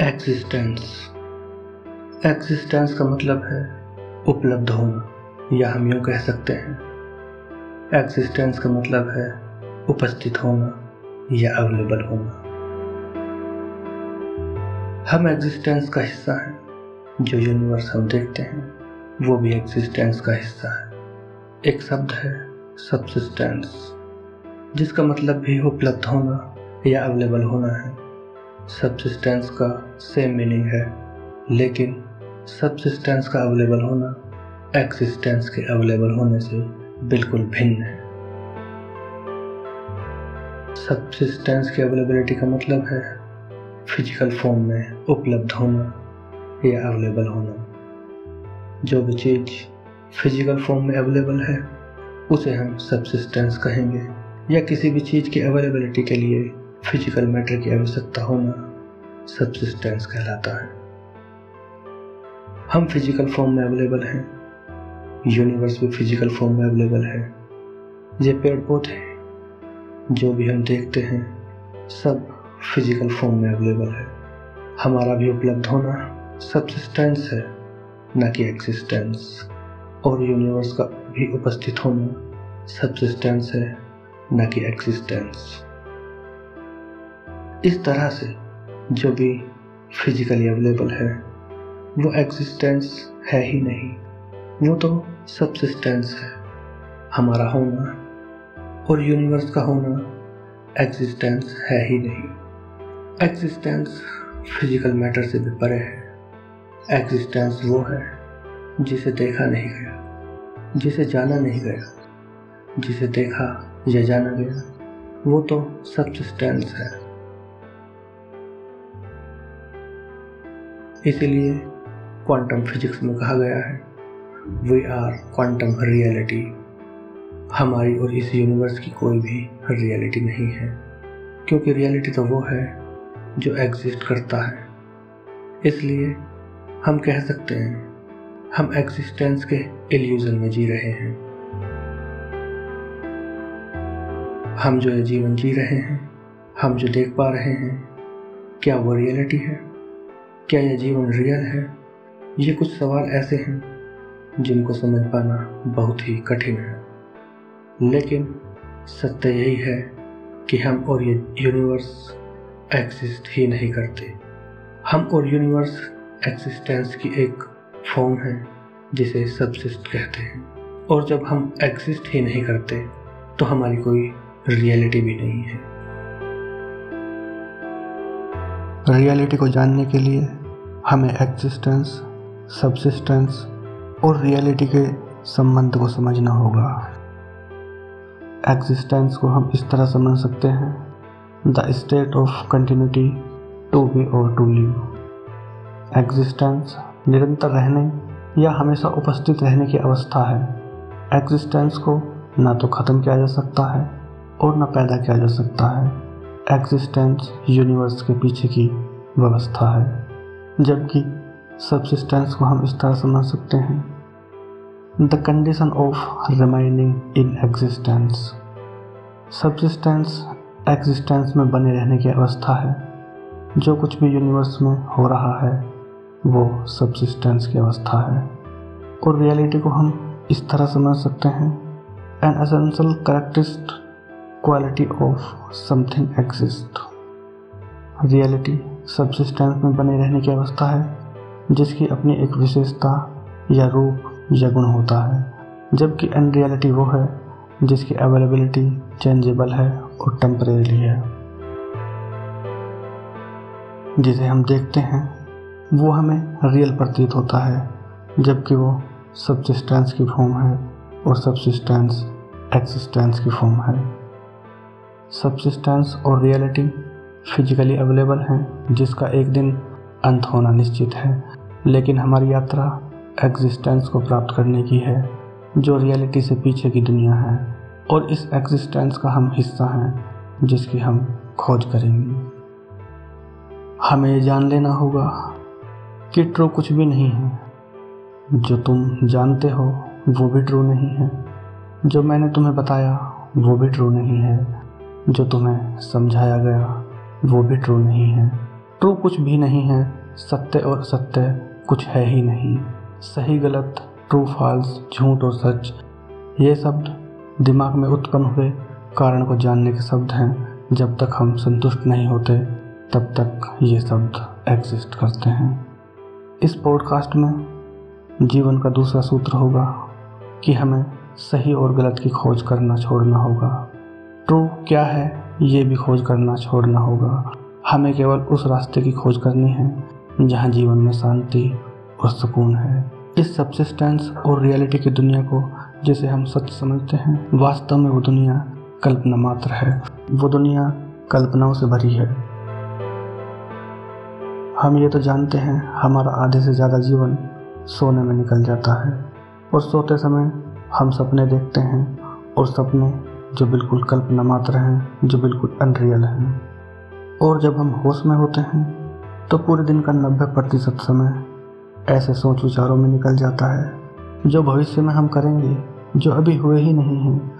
Existence existence का मतलब है उपलब्ध होना, या हम यूँ कह सकते हैं। एग्जिस्टेंस का मतलब है उपस्थित होना या अवेलेबल होना। हम एग्जिस्टेंस का हिस्सा हैं। जो यूनिवर्स हम देखते हैं, वो भी एग्जिस्टेंस का हिस्सा है। एक शब्द है सबसिस्टेंस जिसका मतलब भी उपलब्ध होना या अवेलेबल होना है। सबसिस्टेंस का सेम मीनिंग है, लेकिन सबसिस्टेंस का अवेलेबल होना एक्सिस्टेंस के अवेलेबल होने से बिल्कुल भिन्न है। सबसिस्टेंस की अवेलेबिलिटी का मतलब है फ़िज़िकल फॉर्म में उपलब्ध होना या अवेलेबल होना। जो भी चीज़ फ़िज़िकल फॉर्म में अवेलेबल है, उसे हम सबसिस्टेंस कहेंगे या किसी भी चीज़ की अवेलेबिलिटी के लिए फ़िज़िकल मैटर की आवश्यकता होना सबसिस्टेंस कहलाता है। हम फ़िज़िकल फॉर्म में अवेलेबल हैं। यूनिवर्स भी फ़िज़िकल फॉर्म में अवेलेबल है। ये पेड़ पौधे जो भी हम देखते हैं, सब फ़िज़िकल फॉर्म में अवेलेबल है। हमारा भी उपलब्ध होना सबसिस्टेंस है, न कि एक्सिस्टेंस और यूनिवर्स का भी उपस्थित होना सबसिस्टेंस है, न कि एक्सिस्टेंस इस तरह से जो भी फिजिकली अवेलेबल है, वो एग्जिस्टेंस है ही नहीं। वो तो सबसिस्टेंस है। हमारा होना और यूनिवर्स का होना एग्जिस्टेंस है ही नहीं। एग्जिस्टेंस फ़िज़िकल मैटर से भी परे है। एग्जिस्टेंस वो है जिसे देखा नहीं गया, जिसे जाना नहीं गया, जिसे देखा या जाना गया, वो तो सबसिस्टेंस है। इसीलिए क्वांटम फिजिक्स में कहा गया है वी आर क्वांटम रियलिटी हमारी और इस यूनिवर्स की कोई भी रियलिटी नहीं है, क्योंकि रियलिटी तो वो है जो एग्जिस्ट करता है। इसलिए हम कह सकते हैं, हम एग्जिस्टेंस के इल्यूजन में जी रहे हैं। हम जो ये जीवन जी रहे हैं, हम जो देख पा रहे हैं, क्या वो रियलिटी है? क्या यह जीवन रियल है? ये कुछ सवाल ऐसे हैं जिनको समझ पाना बहुत ही कठिन है। लेकिन सत्य यही है कि हम और ये यूनिवर्स एग्जिस्ट ही नहीं करते। हम और यूनिवर्स एक्सिस्टेंस की एक फॉर्म है, जिसे सबसिस्ट कहते हैं। और जब हम एग्जिस्ट ही नहीं करते तो हमारी कोई रियलिटी भी नहीं है। रियलिटी को जानने के लिए हमें एग्जिस्टेंस सबसिस्टेंस और रियलिटी के संबंध को समझना होगा। एग्जिस्टेंस को हम इस तरह समझ सकते हैं the state of continuity to be और टू लिव एग्जिस्टेंस निरंतर रहने या हमेशा उपस्थित रहने की अवस्था है। एग्जिस्टेंस को ना तो ख़त्म किया जा सकता है और ना पैदा किया जा सकता है। एग्जिस्टेंस यूनिवर्स के पीछे की व्यवस्था है। जबकि सबसिस्टेंस को हम इस तरह समझ सकते हैं। The condition of remaining in existence subsistence existence में बने रहने की अवस्था है। जो कुछ भी यूनिवर्स में हो रहा है, वो सबसिस्टेंस की अवस्था है। और रियलिटी को हम इस तरह समझ सकते हैं। An essential characteristic quality of something exist reality subsistence में बने रहने की अवस्था है, जिसकी अपनी एक विशेषता या रूप या गुण होता है, जबकि अन रियलिटी वो है, जिसकी अवेलेबिलिटी चेंजेबल है और टेम्परेली है। जिसे हम देखते हैं, वो हमें रियल प्रतीत होता है, जबकि वो सबसिस्टेंस की फॉर्म है और सबसिस्टेंस एक्सिस्टेंस की फॉर्म है। सबसिस्टेंस और रियलिटी फिजिकली अवेलेबल हैं, जिसका एक दिन अंत होना निश्चित है। लेकिन हमारी यात्रा एग्जिस्टेंस को प्राप्त करने की है, जो रियलिटी से पीछे की दुनिया है। और इस एग्जिस्टेंस का हम हिस्सा हैं, जिसकी हम खोज करेंगे। हमें ये जान लेना होगा कि ट्रू कुछ भी नहीं है। जो तुम जानते हो, वो भी ट्रू नहीं है। जो मैंने तुम्हें बताया, वो भी ट्रू नहीं है। जो तुम्हें समझाया गया वो भी ट्रू नहीं है। ट्रू कुछ भी नहीं है, सत्य और असत्य कुछ है ही नहीं। सही, गलत ट्रू फॉल्स झूठ और सच, ये शब्द दिमाग में उत्पन्न हुए कारण को जानने के शब्द हैं। जब तक हम संतुष्ट नहीं होते, तब तक ये शब्द एग्जिस्ट करते हैं। इस पॉडकास्ट में जीवन का दूसरा सूत्र होगा कि हमें सही और गलत की खोज करना छोड़ना होगा। ट्रू क्या है? ये भी खोज करना छोड़ना होगा। हमें केवल उस रास्ते की खोज करनी है, जहाँ जीवन में शांति और सुकून है। इस सब्सिस्टेंस और रियलिटी की दुनिया को जिसे हम सच समझते हैं, वास्तव में वो दुनिया कल्पना मात्र है। वो दुनिया कल्पनाओं से भरी है। हम ये तो जानते हैं, हमारा आधे से ज़्यादा जीवन सोने में निकल जाता है। और सोते समय हम सपने देखते हैं और सपने जो बिल्कुल कल्पना मात्र हैं, जो बिल्कुल अनरियल हैं। और जब हम होश में होते हैं तो पूरे दिन का नब्बे प्रतिशत समय ऐसे सोच विचारों में निकल जाता है, जो भविष्य में हम करेंगे, जो अभी हुए ही नहीं हैं,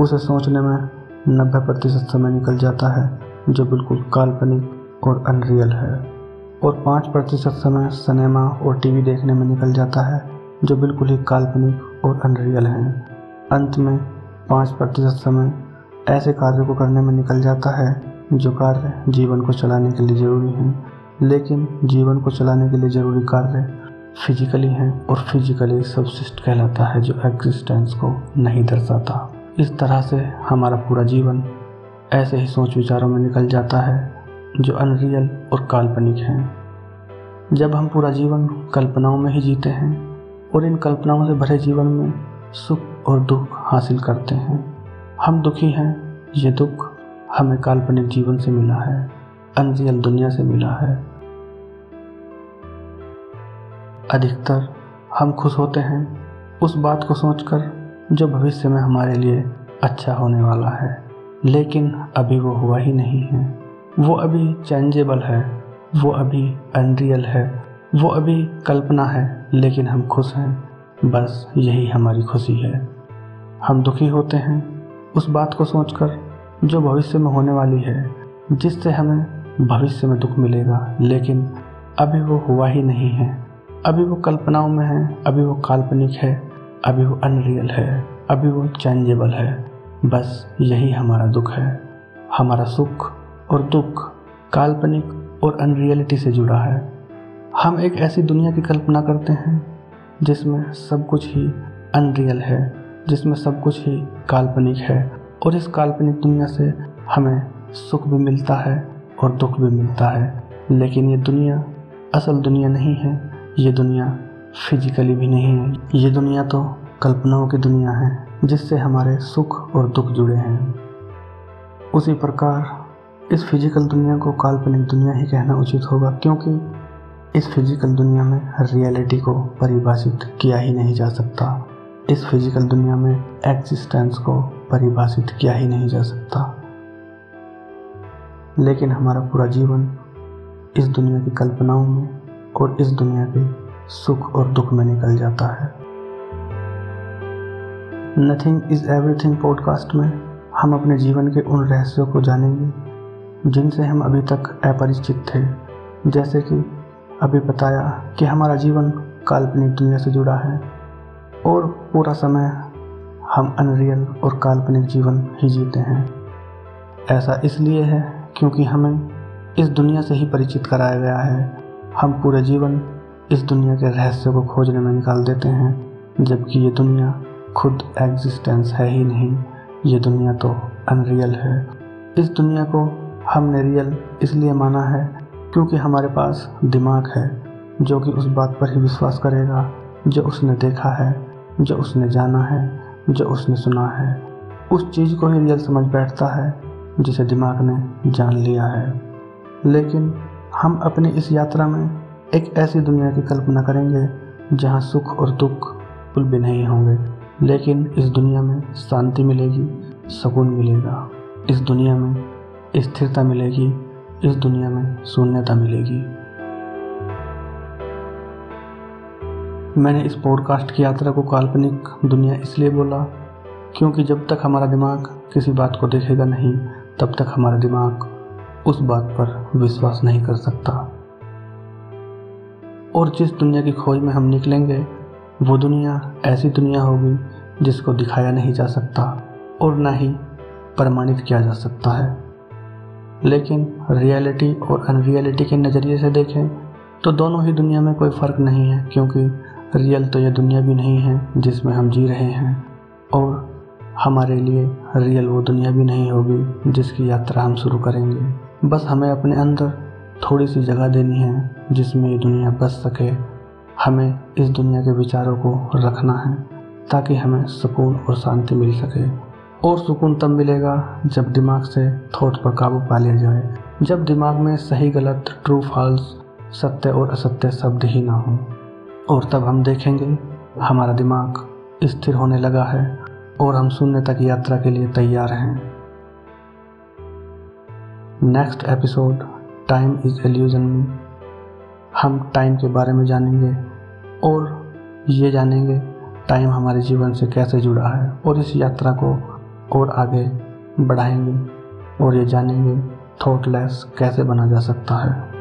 उसे सोचने में नब्बे प्रतिशत समय निकल जाता है, जो बिल्कुल काल्पनिक और अनरियल है। और पाँच प्रतिशत समय सिनेमा और टीवी देखने में निकल जाता है, जो बिल्कुल ही काल्पनिक और अनरियल हैं। अंत में पाँच प्रतिशत समय ऐसे कार्यों को करने में निकल जाता है, जो कार्य जीवन को चलाने के लिए ज़रूरी हैं। लेकिन जीवन को चलाने के लिए ज़रूरी कार्य फिजिकली है और फिजिकली सबसिस्ट कहलाता है, जो एग्जिस्टेंस को नहीं दर्शाता। इस तरह से हमारा पूरा जीवन ऐसे ही सोच विचारों में निकल जाता है, जो अनरियल और काल्पनिक हैं। जब हम पूरा जीवन कल्पनाओं में ही जीते हैं, और इन कल्पनाओं से भरे जीवन में सुख और दुख हासिल करते हैं। हम दुखी हैं, ये दुख हमें काल्पनिक जीवन से मिला है अनरियल दुनिया से मिला है। अधिकतर हम खुश होते हैं उस बात को सोचकर जो भविष्य में हमारे लिए अच्छा होने वाला है। लेकिन अभी वो हुआ ही नहीं है। वो अभी चेंजेबल है, वो अभी अनरियल है, वो अभी कल्पना है, लेकिन हम खुश हैं। बस यही हमारी खुशी है। हम दुखी होते हैं उस बात को सोचकर जो भविष्य में होने वाली है, जिससे हमें भविष्य में दुख मिलेगा। लेकिन अभी वो हुआ ही नहीं है। अभी वो कल्पनाओं में है, अभी वो काल्पनिक है, अभी वो अनरियल है, अभी वो चेंजेबल है। बस यही हमारा दुख है। हमारा सुख और दुख काल्पनिक और अनरियलिटी से जुड़ा है। हम एक ऐसी दुनिया की कल्पना करते हैं, जिसमें सब कुछ ही अनरियल है। जिसमें सब कुछ ही काल्पनिक है और इस काल्पनिक दुनिया से हमें सुख भी मिलता है और दुख भी मिलता है। लेकिन ये दुनिया असल दुनिया नहीं है, ये दुनिया फिजिकली भी नहीं है। ये दुनिया तो कल्पनाओं की दुनिया है, जिससे हमारे सुख और दुख जुड़े हैं। उसी प्रकार इस फ़िज़िकल दुनिया को काल्पनिक दुनिया ही कहना उचित होगा, क्योंकि इस फ़िज़िकल दुनिया में रियलिटी को परिभाषित किया ही नहीं जा सकता। इस फ़िज़िकल दुनिया में एग्जिस्टेंस को परिभाषित किया ही नहीं जा सकता। लेकिन हमारा पूरा जीवन इस दुनिया की कल्पनाओं में और इस दुनिया के सुख और दुख में निकल जाता है। नथिंग इज़ एवरीथिंग पॉडकास्ट में हम अपने जीवन के उन रहस्यों को जानेंगे, जिनसे हम अभी तक अपरिचित थे। जैसे कि अभी बताया कि हमारा जीवन काल्पनिक दुनिया से जुड़ा है। और पूरा समय हम अनरियल और काल्पनिक जीवन ही जीते हैं। ऐसा इसलिए है क्योंकि हमें इस दुनिया से ही परिचित कराया गया है। हम पूरे जीवन इस दुनिया के रहस्य को खोजने में निकाल देते हैं, जबकि ये दुनिया खुद एग्जिस्टेंस है ही नहीं। ये दुनिया तो अनरियल है। इस दुनिया को हमने रियल इसलिए माना है क्योंकि हमारे पास दिमाग है, जो कि उस बात पर ही विश्वास करेगा, जो उसने देखा है। जो उसने जाना है, जो उसने सुना है, उस चीज़ को ही रियल समझ बैठता है, जिसे दिमाग ने जान लिया है। लेकिन हम अपनी इस यात्रा में एक ऐसी दुनिया की कल्पना करेंगे, जहाँ सुख और दुख कुल भी नहीं होंगे। लेकिन इस दुनिया में शांति मिलेगी, सुकून मिलेगा। इस दुनिया में स्थिरता मिलेगी, इस दुनिया में शून्यता मिलेगी। मैंने इस पॉडकास्ट की यात्रा को काल्पनिक दुनिया इसलिए बोला क्योंकि जब तक हमारा दिमाग किसी बात को देखेगा नहीं, तब तक हमारा दिमाग उस बात पर विश्वास नहीं कर सकता। और जिस दुनिया की खोज में हम निकलेंगे, वो दुनिया ऐसी दुनिया होगी जिसको दिखाया नहीं जा सकता और ना ही प्रमाणित किया जा सकता है। लेकिन रियलिटी और अनरियलिटी के नज़रिए से देखें तो दोनों ही दुनिया में कोई फ़र्क नहीं है, क्योंकि रियल तो यह दुनिया भी नहीं है जिसमें हम जी रहे हैं, और हमारे लिए रियल वो दुनिया भी नहीं होगी जिसकी यात्रा हम शुरू करेंगे। बस हमें अपने अंदर थोड़ी सी जगह देनी है जिसमें ये दुनिया बस सके। हमें इस दुनिया के विचारों को रखना है ताकि हमें सुकून और शांति मिल सके। और सुकून तब मिलेगा जब दिमाग से थॉट पर काबू पा लिया जाए। जब दिमाग में सही गलत ट्रू फॉल्स सत्य और असत्य शब्द ही ना हो। और तब हम देखेंगे, हमारा दिमाग स्थिर होने लगा है और हम शून्य तक यात्रा के लिए तैयार हैं। Next episode time is illusion में हम टाइम के बारे में जानेंगे और ये जानेंगे टाइम हमारे जीवन से कैसे जुड़ा है और इस यात्रा को और आगे बढ़ाएँगे और ये जानेंगे थॉटलेस कैसे बना जा सकता है।